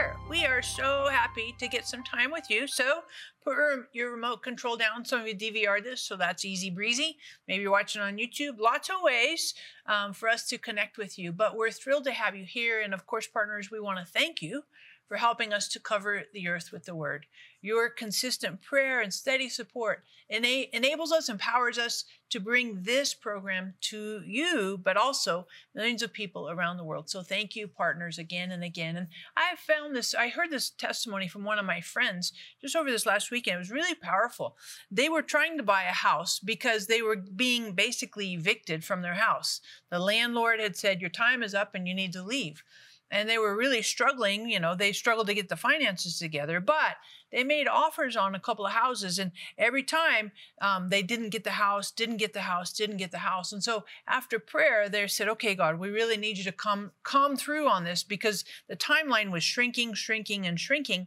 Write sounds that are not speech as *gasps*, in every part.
Sarah. We are so happy to get some time with you. So put your remote control down. Some of you DVR this, so that's easy breezy. Maybe you're watching on YouTube. Lots of ways um, for us to connect with you. But we're thrilled to have you here. And of course, partners, we want to thank you for helping us to cover the earth with the word. Your consistent prayer and steady support ena- enables us, empowers us to bring this program to you, but also millions of people around the world. So thank you, partners, again and again. And I found this, I heard this testimony from one of my friends just over this last weekend. It was really powerful. They were trying to buy a house because they were being basically evicted from their house. The landlord had said, Your time is up and you need to leave and they were really struggling. You know, they struggled to get the finances together, but they made offers on a couple of houses, and every time um, they didn't get the house, didn't get the house, didn't get the house. And so after prayer, they said, "Okay, God, we really need you to come come through on this because the timeline was shrinking, shrinking, and shrinking."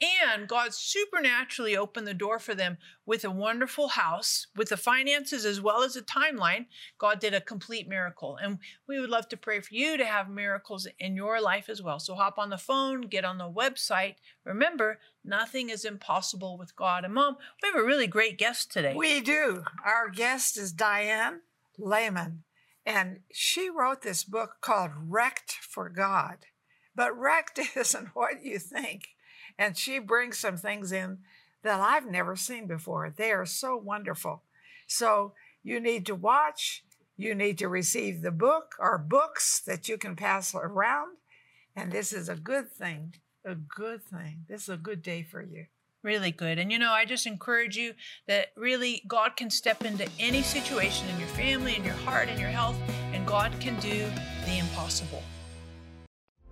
And God supernaturally opened the door for them with a wonderful house, with the finances as well as a timeline. God did a complete miracle. And we would love to pray for you to have miracles in your life as well. So hop on the phone, get on the website. Remember, nothing is impossible with God. And mom, we have a really great guest today. We do. Our guest is Dianne Leman. And she wrote this book called Wrecked for God. But wrecked *laughs* isn't what you think and she brings some things in that I've never seen before. They are so wonderful. So you need to watch, you need to receive the book or books that you can pass around. And this is a good thing, a good thing. This is a good day for you. Really good. And you know, I just encourage you that really God can step into any situation in your family, in your heart, in your health, and God can do the impossible.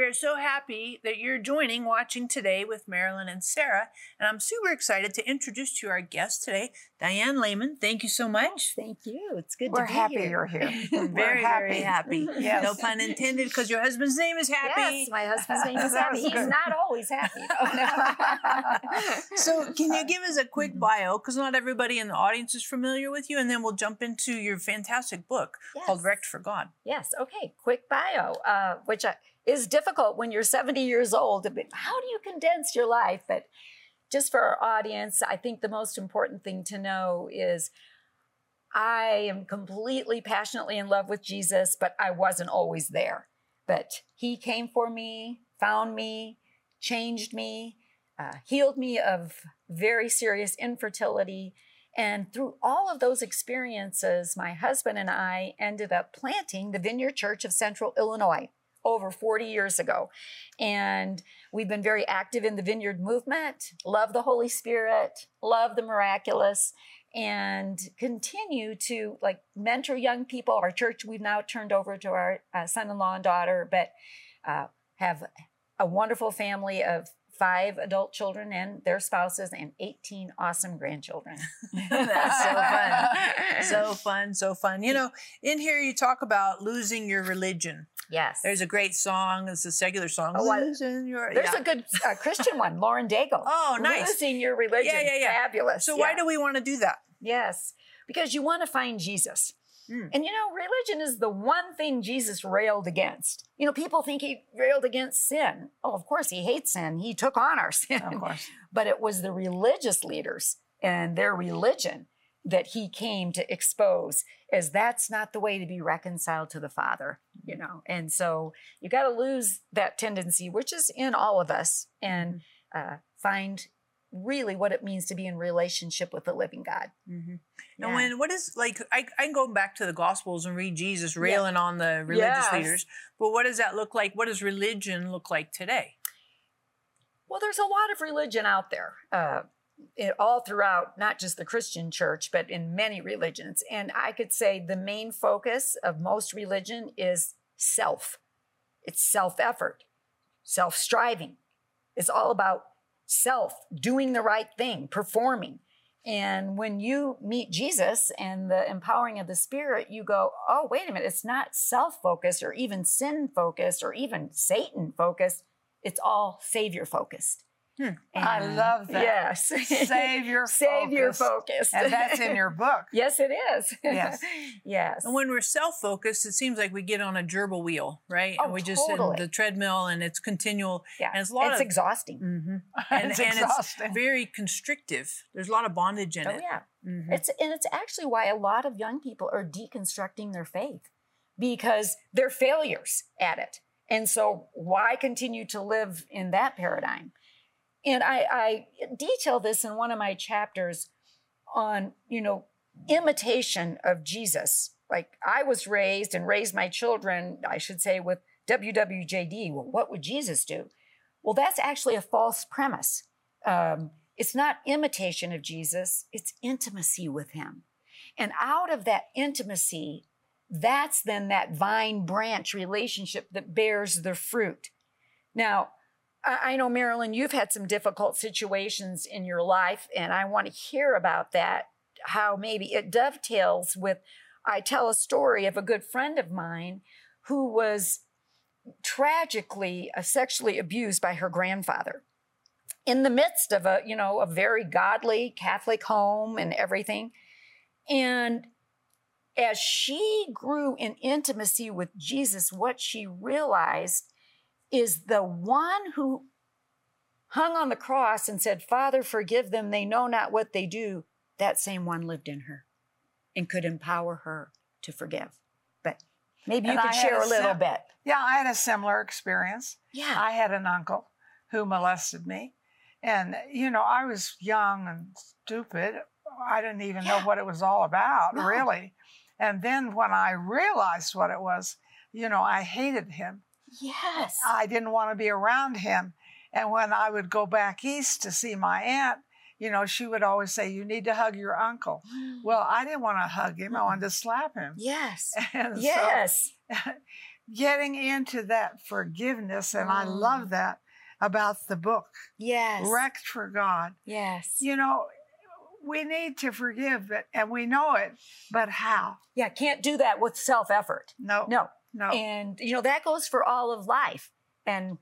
We are so happy that you're joining watching today with Marilyn and Sarah. And I'm super excited to introduce to you our guest today, Dianne Leman. Thank you so much. Oh, thank you. It's good We're to be happy here. you're here. *laughs* We're very, happy. very happy. *laughs* Yes. No pun intended, because your husband's name is Happy. Yes, my husband's name is *laughs* Happy. He's not always happy. though. So, can you give us a quick bio? Because not everybody in the audience is familiar with you, and then we'll jump into your fantastic book called Wrecked for God. yes. Okay. Quick bio, uh, which uh, is difficult when you're 70 years old. How do you condense your life? But just for our audience, I think the most important thing to know is I am completely passionately in love with Jesus, but I wasn't always there. But He came for me, found me, changed me, uh, healed me of very serious infertility. And through all of those experiences, my husband and I ended up planting the Vineyard Church of Central Illinois over 40 years ago. And we've been very active in the Vineyard movement, love the Holy Spirit, love the miraculous, and continue to like mentor young people. Our church we've now turned over to our uh, son-in-law and daughter, but uh, have a wonderful family of five adult children and their spouses and 18 awesome grandchildren. *laughs* That's so fun. So fun, so fun. You know, in here you talk about losing your religion. Yes. There's a great song. It's a secular song. Oh, what- Losing your. There's yeah. a good uh, Christian one, Lauren Daigle. *laughs* Oh, nice. Losing your religion. Yeah, yeah, yeah. Fabulous. So why do we want to do that? Yes, because you want to find Jesus. Hmm. And you know, religion is the one thing Jesus railed against. You know, people think he railed against sin. Oh, of course, he hates sin. He took on our *laughs* sin. Of course. But it was the religious leaders and their religion that he came to expose is that's not the way to be reconciled to the father you know and so you got to lose that tendency which is in all of us and uh, find really what it means to be in relationship with the living god Mm-hmm. Yeah. And when what is like I, I can go back to the Gospels and read Jesus railing on the religious Yes. leaders, but what does that look like? What does religion look like today? Well, there's a lot of religion out there, uh, it, all throughout, not just the Christian church, but in many religions. And I could say the main focus of most religion is self. It's self effort, self striving. It's all about self, doing the right thing, performing. And when you meet Jesus and the empowering of the Spirit, you go, oh, wait a minute, it's not self focused or even sin focused or even Satan focused. It's all Savior focused. Hmm. I love that. Yes. *laughs* Savior Savior focused. focused. And that's in your book. *laughs* yes, it is. Yes. *laughs* yes. And when we're self-focused, it seems like we get on a gerbil wheel, right? Oh, and we just sit in totally. the treadmill and it's continual yeah. and it's a lot it's of exhausting. Mhm. and, it's and exhausting. it's very constrictive. There's a lot of bondage in Oh it. yeah. Mhm. It's and it's actually why a lot of young people are deconstructing their faith because they're failures at it. And so why continue to live in that paradigm? And I, I detail this in one of my chapters on, you know, imitation of Jesus. Like I was raised and raised my children, I should say, with WWJD. Well, what would Jesus do? Well, that's actually a false premise. Um, it's not imitation of Jesus, it's intimacy with him. And out of that intimacy, that's then that vine branch relationship that bears the fruit. Now, I know, Marilyn, you've had some difficult situations in your life, and I want to hear about that, how maybe it dovetails with. I tell a story of a good friend of mine who was tragically uh, sexually abused by her grandfather in the midst of a you know a very godly catholic home and everything and as she grew in intimacy with jesus what she realized is the one who hung on the cross and said father forgive them they know not what they do that same one lived in her and could empower her to forgive but maybe you And could share a a little sim- bit Yeah, I had a similar experience. yeah I had an uncle who molested me. And, you know, I was young and stupid. I didn't even know what it was all about, No. really. And then when I realized what it was, you know, I hated him. Yes I didn't want to be around him. And when I would go back east to see my aunt, you know, she would always say, You need to hug your uncle. *gasps* Well, I didn't want to hug him, I wanted to slap him. yes *laughs* And so yes *laughs* getting into that forgiveness, and I Mm. love that about the book, yes Wrecked for God. yes You know, we need to forgive it, and we know it, but how? Yeah, can't do that with self effort. No, No. No. And, you know, that goes for all of life. And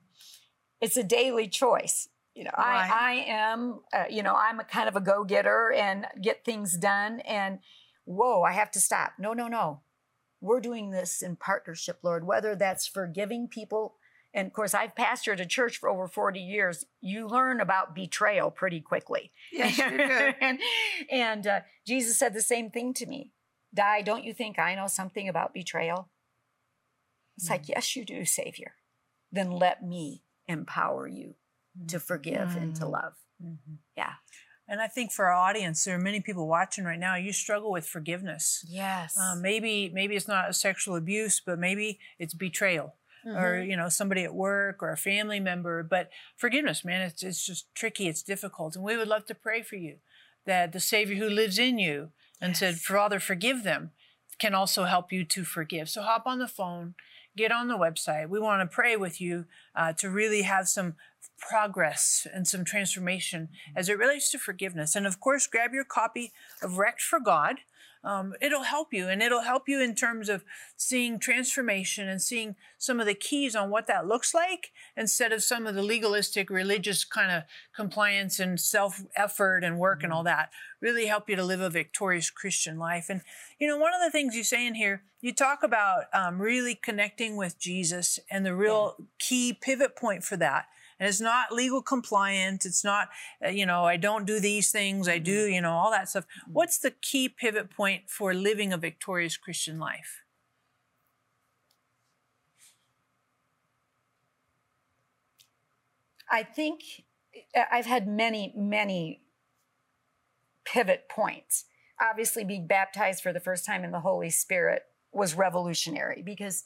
it's a daily choice. You know, Right. I, I am, uh, you know, I'm a kind of a go getter and get things done. And whoa, I have to stop. No, no, no. We're doing this in partnership, Lord, whether that's forgiving people. And of course, I've pastored a church for over 40 years. You learn about betrayal pretty quickly. yes, you do. *laughs* and and uh, Jesus said the same thing to me. Di, don't you think I know something about betrayal? It's like, yes, you do, Savior. Then let me empower you to forgive and to Mm. love. Mhm. Yeah. And I think for our audience, there are many people watching right now. You struggle with forgiveness. Yes. Um, maybe maybe it's not a sexual abuse, but maybe it's betrayal, or Mhm. you know somebody at work or a family member. But forgiveness, man, it's it's just tricky. It's difficult, and we would love to pray for you that the Savior who lives in you and said, "Father, forgive them," can also help you to forgive. So hop on the phone, get on the website. We want to pray with you uh, to really have some progress and some transformation as it relates to forgiveness. And of course, grab your copy of Wrecked for God. Um, it'll help you, and it'll help you in terms of seeing transformation and seeing some of the keys on what that looks like instead of some of the legalistic religious kind of compliance and self effort and work and all that. Really help you to live a victorious Christian life. And, you know, one of the things you say in here, you talk about um, really connecting with Jesus and the real key pivot point for that And it's not legal compliance. It's not, uh, you know, I don't do these things. I do, you know, all that stuff. What's the key pivot point for living a victorious Christian life? I think uh, I've had many, many pivot points. Obviously, being baptized for the first time in the Holy Spirit was revolutionary because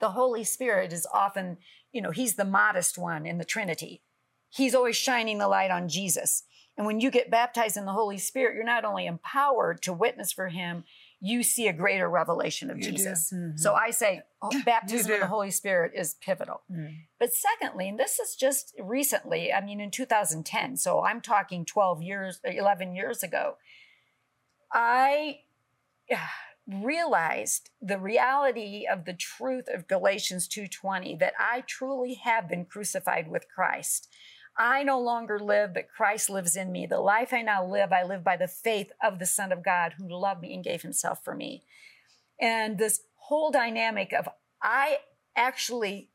the Holy Spirit is often, you know, he's the modest one in the Trinity. He's always shining the light on Jesus. And when you get baptized in the Holy Spirit, you're not only empowered to witness for him, you see a greater revelation of You. Jesus. Mm-hmm. So I say *clears throat* oh, baptism of the Holy Spirit is pivotal. Mm. But secondly, and this is just recently, I mean, in 2010, so I'm talking 12 years, 11 years ago, I ah, realized the reality of the truth of Galatians 2:20 that I truly have been crucified with Christ. I no longer live, but Christ lives in me. The life I now live, I live by the faith of the Son of God who loved me and gave himself for me. And this whole dynamic of I actually,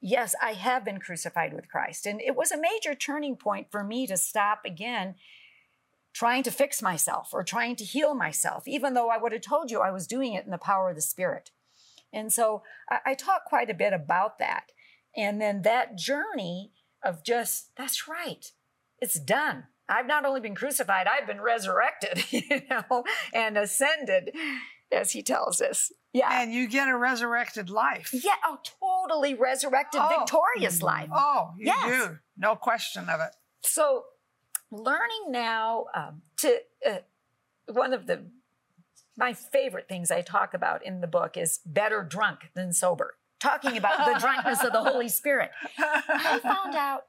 yes, I have been crucified with Christ. And it was a major turning point for me to stop again trying to fix myself or trying to heal myself, even though I would have told you I was doing it in the power of the Spirit. And so I, I talk quite a bit about that. And then that journey of just, that's right, it's done. I've not only been crucified, I've been resurrected, *laughs* you know, and ascended, as he tells us. Yeah. And you get a resurrected life. yeah, oh, totally resurrected, Oh. victorious life. Oh, you Yes. do. No question of it. So, learning now um, to uh, one of the my favorite things I talk about in the book is better drunk than sober. Talking about the drunkenness of the Holy Spirit. I found out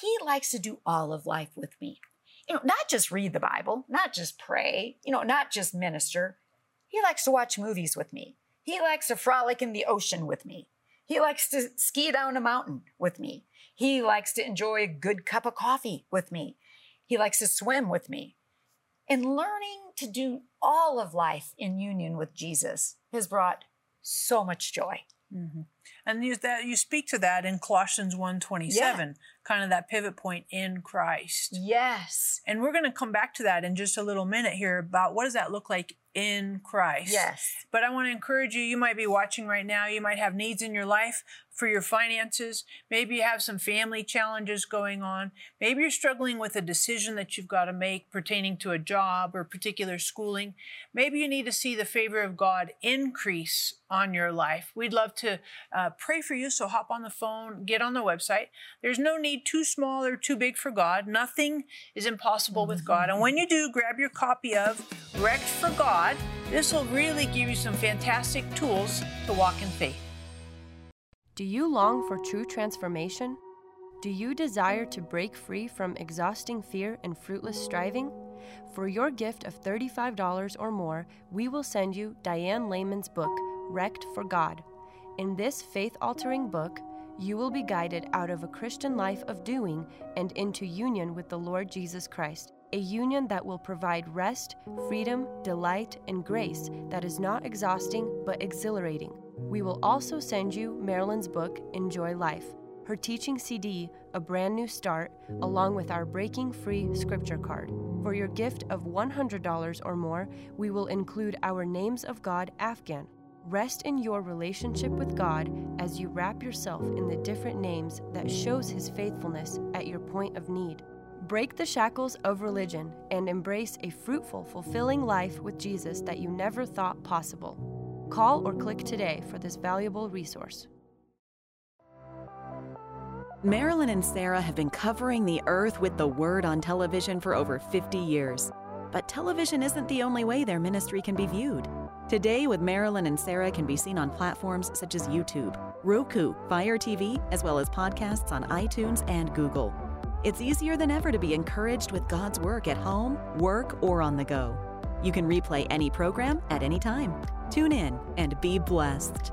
he likes to do all of life with me. You know, not just read the Bible, not just pray, you know, not just minister. He likes to watch movies with me. He likes to frolic in the ocean with me. He likes to ski down a mountain with me. He likes to enjoy a good cup of coffee with me. He likes to swim with me. And learning to do all of life in union with Jesus has brought so much joy. Mm-hmm. And you, that, you speak to that in Colossians 1.27, kind of that pivot point in Christ. Yes. And we're going to come back to that in just a little minute here about what does that look like in Christ. Yes. But I want to encourage you, you might be watching right now, you might have needs in your life for your finances. Maybe you have some family challenges going on. Maybe you're struggling with a decision that you've got to make pertaining to a job or particular schooling. Maybe you need to see the favor of God increase on your life. We'd love to uh, pray for you. So hop on the phone, get on the website. There's no need too small or too big for God. Nothing is impossible with God. And when you do, grab your copy of Wrecked for God. This will really give you some fantastic tools to walk in faith. Do you long for true transformation? Do you desire to break free from exhausting fear and fruitless striving? For your gift of $35 or more, we will send you Dianne Leman's book, Wrecked for God. In this faith altering book, you will be guided out of a Christian life of doing and into union with the Lord Jesus Christ, a union that will provide rest, freedom, delight, and grace that is not exhausting but exhilarating. We will also send you Marilyn's book, Enjoy Life, her teaching CD, A Brand New Start, along with our Breaking Free scripture card. For your gift of $100 or more, we will include our Names of God Afghan. Rest in your relationship with God as you wrap yourself in the different names that shows his faithfulness at your point of need. Break the shackles of religion and embrace a fruitful, fulfilling life with Jesus that you never thought possible. Call or click today for this valuable resource. Marilyn and Sarah have been covering the earth with the word on television for over 50 years. But television isn't the only way their ministry can be viewed. Today with Marilyn and Sarah can be seen on platforms such as YouTube, Roku, Fire TV, as well as podcasts on iTunes and Google. It's easier than ever to be encouraged with God's work at home, work, or on the go. You can replay any program at any time. Tune in and be blessed.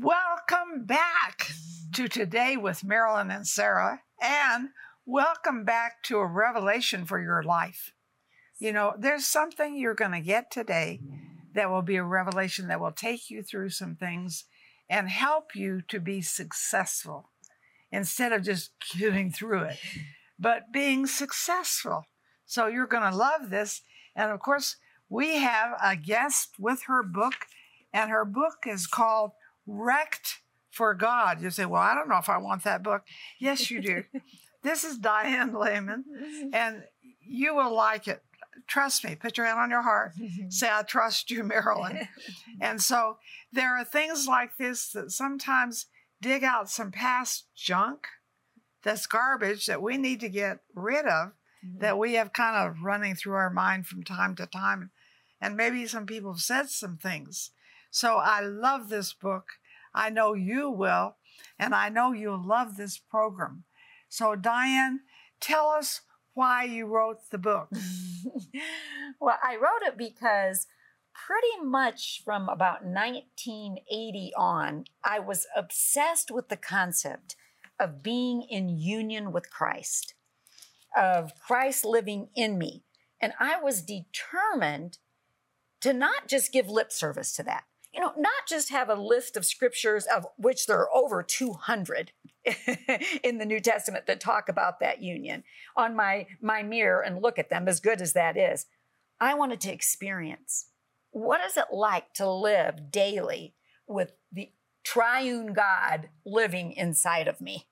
Welcome back to Today with Marilyn and Sarah, and welcome back to a revelation for your life. You know, there's something you're going to get today that will be a revelation that will take you through some things and help you to be successful instead of just getting through it, but being successful. So you're going to love this. And of course, we have a guest with her book, and her book is called Wrecked for God. You say, Well, I don't know if I want that book. Yes, you do. *laughs* this is Dianne Leman, and you will like it. Trust me, put your hand on your heart. *laughs* Say, I trust you, Marilyn. *laughs* and so there are things like this that sometimes dig out some past junk that's garbage that we need to get rid of, mm-hmm. that we have kind of running through our mind from time to time. And maybe some people have said some things. So I love this book. I know you will, and I know you'll love this program. So, Dianne, tell us why you wrote the book. *laughs* well, I wrote it because pretty much from about 1980 on, I was obsessed with the concept of being in union with Christ, of Christ living in me. And I was determined to not just give lip service to that, you know, not just have a list of scriptures of which there are over 200 *laughs* in the New Testament that talk about that union on my, my mirror and look at them, as good as that is. I wanted to experience what is it like to live daily with the triune God living inside of me?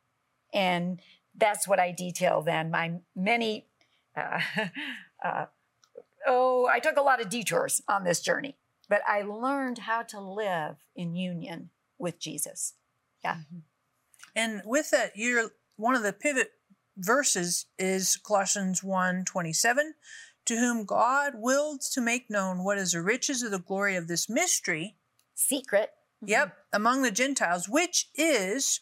And that's what I detail then. My many, uh, *laughs* uh, oh, I took a lot of detours on this journey but I learned how to live in union with Jesus. Yeah. Mm-hmm. And with that, you're one of the pivot verses is Colossians 1 27, to whom God willed to make known what is the riches of the glory of this mystery. Secret. Yep, mm-hmm. among the Gentiles, which is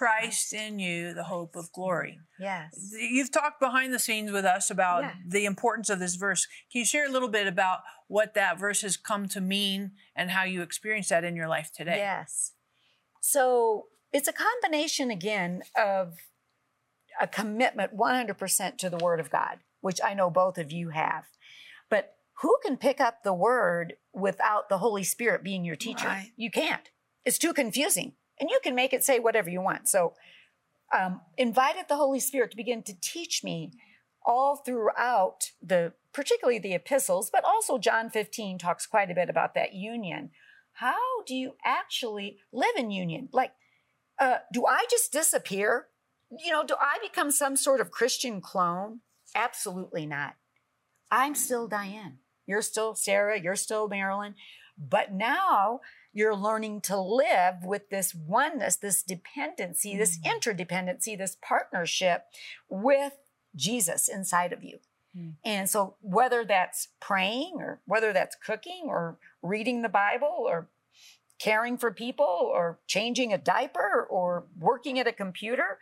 Christ in you, the hope of glory. Yes. You've talked behind the scenes with us about yeah. the importance of this verse. Can you share a little bit about what that verse has come to mean and how you experience that in your life today? Yes. So it's a combination again of a commitment 100% to the Word of God, which I know both of you have. But who can pick up the Word without the Holy Spirit being your teacher? Right. You can't. It's too confusing and you can make it say whatever you want. So, um, invited the Holy Spirit to begin to teach me all throughout the, particularly the epistles, but also John 15 talks quite a bit about that union. How do you actually live in union? Like, uh, do I just disappear? You know, do I become some sort of Christian clone? Absolutely not. I'm still Dianne. You're still Sarah. You're still Marilyn. But now you're learning to live with this oneness, this dependency, this mm. interdependency, this partnership with Jesus inside of you. Mm. And so, whether that's praying or whether that's cooking or reading the Bible or caring for people or changing a diaper or working at a computer,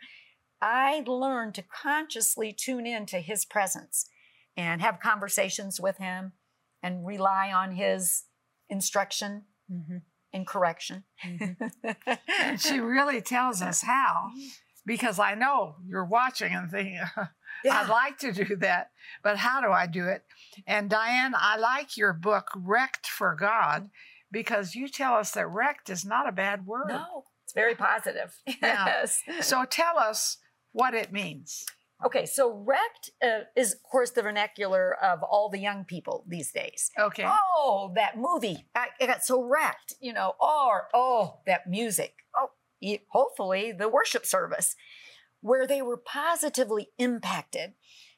I learned to consciously tune in to his presence and have conversations with him and rely on his instruction. Mm-hmm and correction. Mm-hmm. *laughs* and she really tells us how, because I know you're watching and thinking, *laughs* yeah. I'd like to do that, but how do I do it? And Dianne, I like your book, Wrecked for God, because you tell us that wrecked is not a bad word. No, it's very positive. *laughs* Yes. Yeah. So tell us what it means. Okay, so wrecked uh, is, of course, the vernacular of all the young people these days. Okay. Oh, that movie. I, I got so wrecked, you know, or, oh, that music. Oh, hopefully the worship service, where they were positively impacted,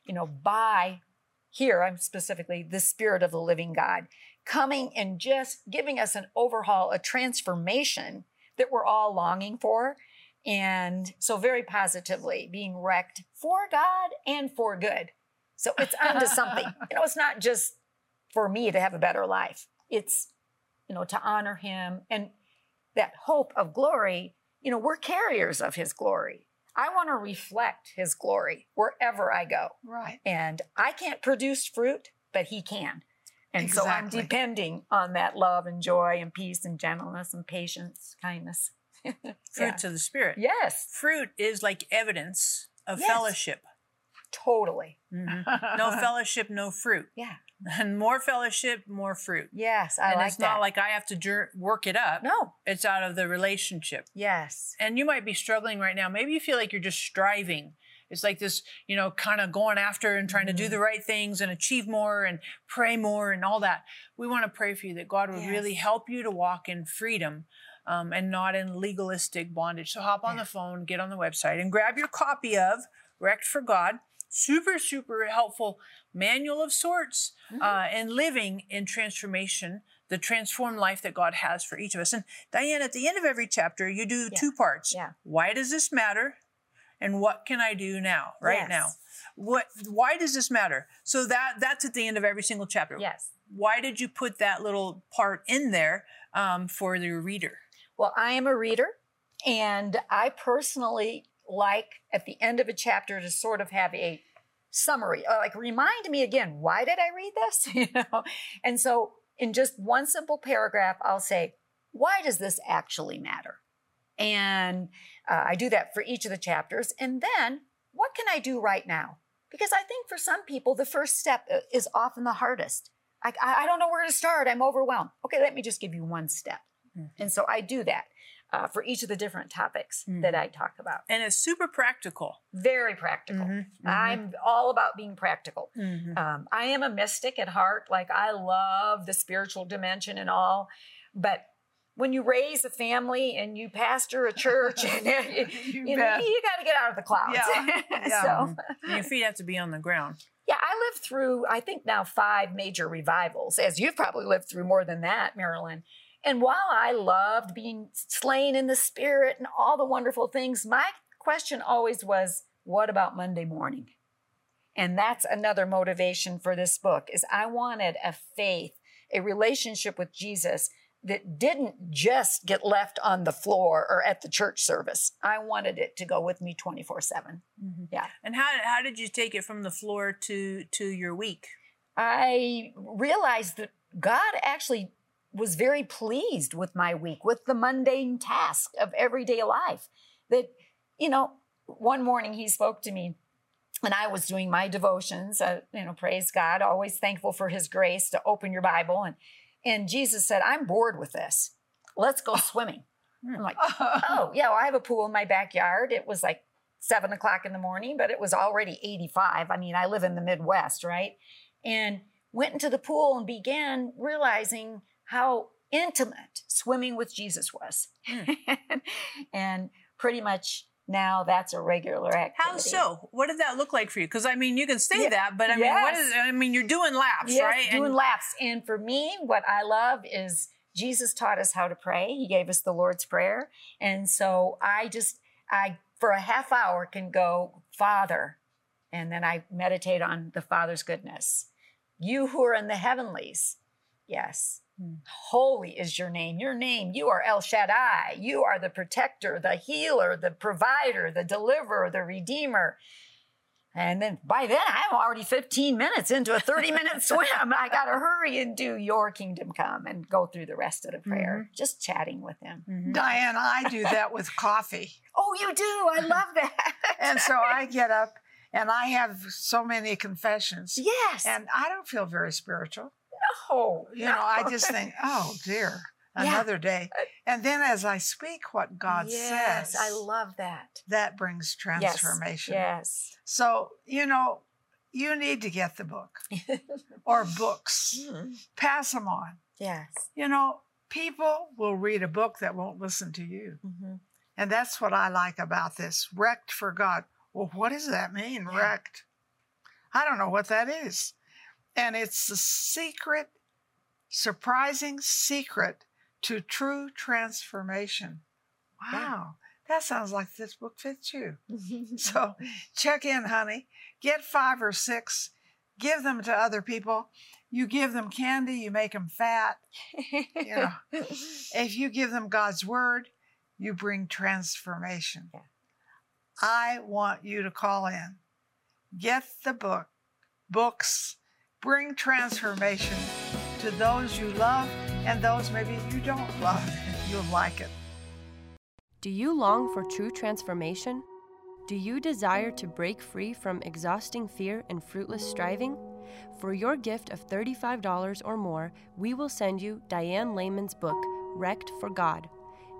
you know, by, here I'm specifically the Spirit of the living God coming and just giving us an overhaul, a transformation that we're all longing for. And so, very positively, being wrecked for God and for good. So, it's unto something. *laughs* You know, it's not just for me to have a better life, it's, you know, to honor Him and that hope of glory. You know, we're carriers of His glory. I want to reflect His glory wherever I go. Right. And I can't produce fruit, but He can. And so I'm depending on that love and joy and peace and gentleness and patience, kindness. *laughs* Fruits Yeah. of the Spirit. Yes, Fruit is like evidence of Yes. fellowship. totally. Mhm. *laughs* No fellowship, no fruit. Yeah. And *laughs* more fellowship, more fruit. Yes, I and like it's that. not like I have to jur- work it up. no. It's out of the relationship. Yes. And you might be struggling right now. Maybe you feel like you're just striving. It's like this, you know, kind of going after and trying to do Mhm. the right things and achieve more and pray more and all that. We want to pray for you that God would really help you to walk in freedom um, and not in legalistic bondage. So hop on Yeah. the phone, get on the website, and grab your copy of Wrecked for God. Super, super helpful manual of sorts Mm-hmm. uh, in living in transformation, the transformed life that God has for each of us. And Dianne, at the end of every chapter, you do Yeah. two parts. Yeah. Why does this matter? And what can I do now, right now? Yes. What? Why does this matter? So that that's at the end of every single chapter. Yes. Why did you put that little part in there um, for the reader? Well, I am a reader, and I personally like at the end of a chapter to sort of have a summary, uh, like remind me again, why did I read this? *laughs* you know, and so in just one simple paragraph, I'll say, why does this actually matter? And uh, I do that for each of the chapters, and then what can I do right now? Because I think for some people, the first step uh, is often the hardest. I, I I don't know where to start. I'm overwhelmed. Okay, let me just give you one step. And so I do that uh, for each of the different topics that I talk about. And it's super practical. Very practical. Mhm, mhm. I'm all about being practical. Mhm. Um, I am a mystic at heart. Like I love the spiritual dimension and all, but when you raise a family and you pastor a church, and *laughs* you, You you, know, you got to get out of the clouds. Yeah, *laughs* yeah. so your feet have to be on the ground. yeah, I lived through, I think now five major revivals, as you've probably lived through more than that, Marilyn. And while I loved being slain in the spirit and all the wonderful things, my question always was, what about Monday morning? And that's another motivation for this book is I wanted a faith, a relationship with Jesus that didn't just get left on the floor or at the church service. I wanted it to go with me 24/7. Mm-hmm. Yeah. And how, how did you take it from the floor to to your week? I realized that God actually was very pleased with my week, with the mundane task of everyday life. That, you know, one morning he spoke to me and I was doing my devotions, uh, you know, praise God, always thankful for his grace to open your Bible. And, and Jesus said, I'm bored with this. Let's go swimming. I'm like, *laughs* oh, yeah, well, I have a pool in my backyard. It was like seven o'clock in the morning, but it was already 85. I mean, I live in the Midwest, right? And went into the pool and began realizing how intimate swimming with Jesus was. Hmm. *laughs* and pretty much now that's a regular activity. How so? What did that look like for you? Because I mean, you can say Yeah, that, but I mean, what is? yes. I mean, you're doing laps, right? Yes, right? doing And- laps. And for me, what I love is Jesus taught us how to pray. He gave us the Lord's Prayer. And so I just, I, for a half hour, can go, Father, and then I meditate on the Father's goodness. You who are in the heavenlies, yes. Holy is your name. Your name, you are El Shaddai. You are the protector, the healer, the provider, the deliverer, the redeemer. And then by then, I'm already 15 minutes into a 30 minute *laughs* swim. I got to hurry and do your kingdom come and go through the rest of the prayer, just chatting with him. Mhm. Dianne, I do *laughs* that with coffee. Oh, you do? I *laughs* love that. And so I get up and I have so many confessions. yes. And I don't feel very spiritual. Oh, You know, I just think, oh dear, *laughs* Yeah. another day. And then as I speak what God yes, says, I love that. that brings transformation. Yes. So, you know, you need to get the book *laughs* or books, yes. pass them on. yes. You know, people will read a book that won't listen to you. Mhm. And that's what I like about this wrecked for God. Well, what does that mean, Yeah. wrecked? I don't know what that is. And it's the secret, surprising secret to true transformation. Wow. That sounds like this book fits you. *laughs* So check in, honey. Get five or six, give them to other people. You give them candy, you make them fat. You know, *laughs* if you give them God's word, you bring transformation. Yeah. I want you to call in. Get the book, books, bring transformation to those you love and those maybe you don't love. *laughs* You'll like it. Do you long for true transformation? Do you desire to break free from exhausting fear and fruitless striving? For your gift of $35 or more, we will send you Dianne Leman's book, Wrecked for God.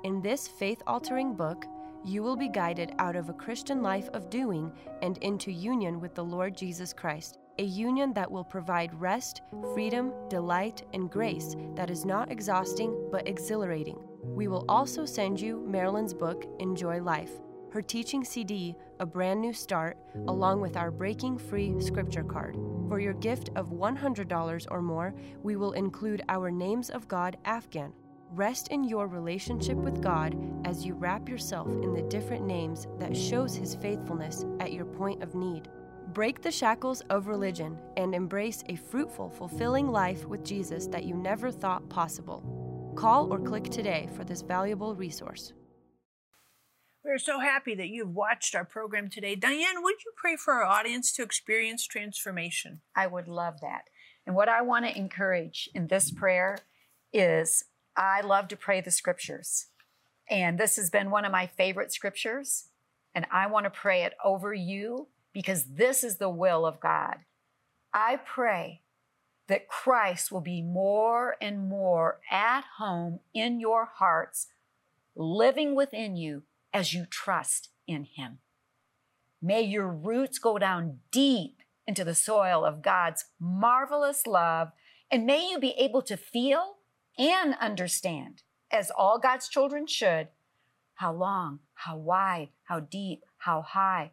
In this faith altering book, you will be guided out of a Christian life of doing and into union with the Lord Jesus Christ, a union that will provide rest, freedom, delight, and grace that is not exhausting but exhilarating. We will also send you Marilyn's book, Enjoy Life, her teaching CD, A Brand New Start, along with our Breaking Free scripture card. For your gift of $100 or more, we will include our Names of God Afghan. Rest in your relationship with God as you wrap yourself in the different names that shows his faithfulness at your point of need. Break the shackles of religion and embrace a fruitful, fulfilling life with Jesus that you never thought possible. Call or click today for this valuable resource. We're so happy that you've watched our program today. Dianne, would you pray for our audience to experience transformation? I would love that. And what I want to encourage in this prayer is I love to pray the scriptures. And this has been one of my favorite scriptures. And I want to pray it over you because this is the will of God. I pray that Christ will be more and more at home in your hearts, living within you as you trust in Him. May your roots go down deep into the soil of God's marvelous love, and may you be able to feel and understand, as all God's children should, how long, how wide, how deep, how high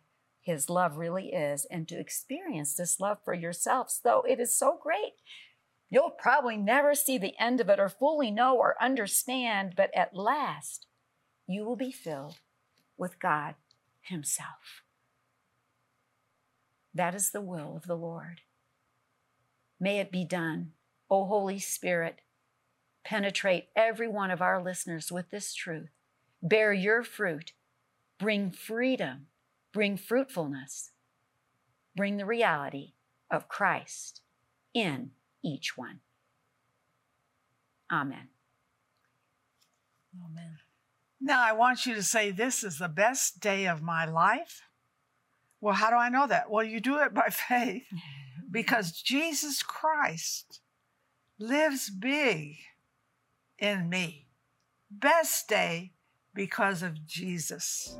His love really is, and to experience this love for yourselves, though it is so great. You'll probably never see the end of it or fully know or understand, but at last you will be filled with God Himself. That is the will of the Lord. May it be done. O Holy Spirit, penetrate every one of our listeners with this truth. Bear your fruit. Bring freedom. Bring fruitfulness. Bring the reality of Christ in each one. Amen. Amen. Now, I want you to say, This is the best day of my life. Well, how do I know that? Well, you do it by *laughs* faith *laughs* because Jesus Christ lives big in me. Best day because of Jesus.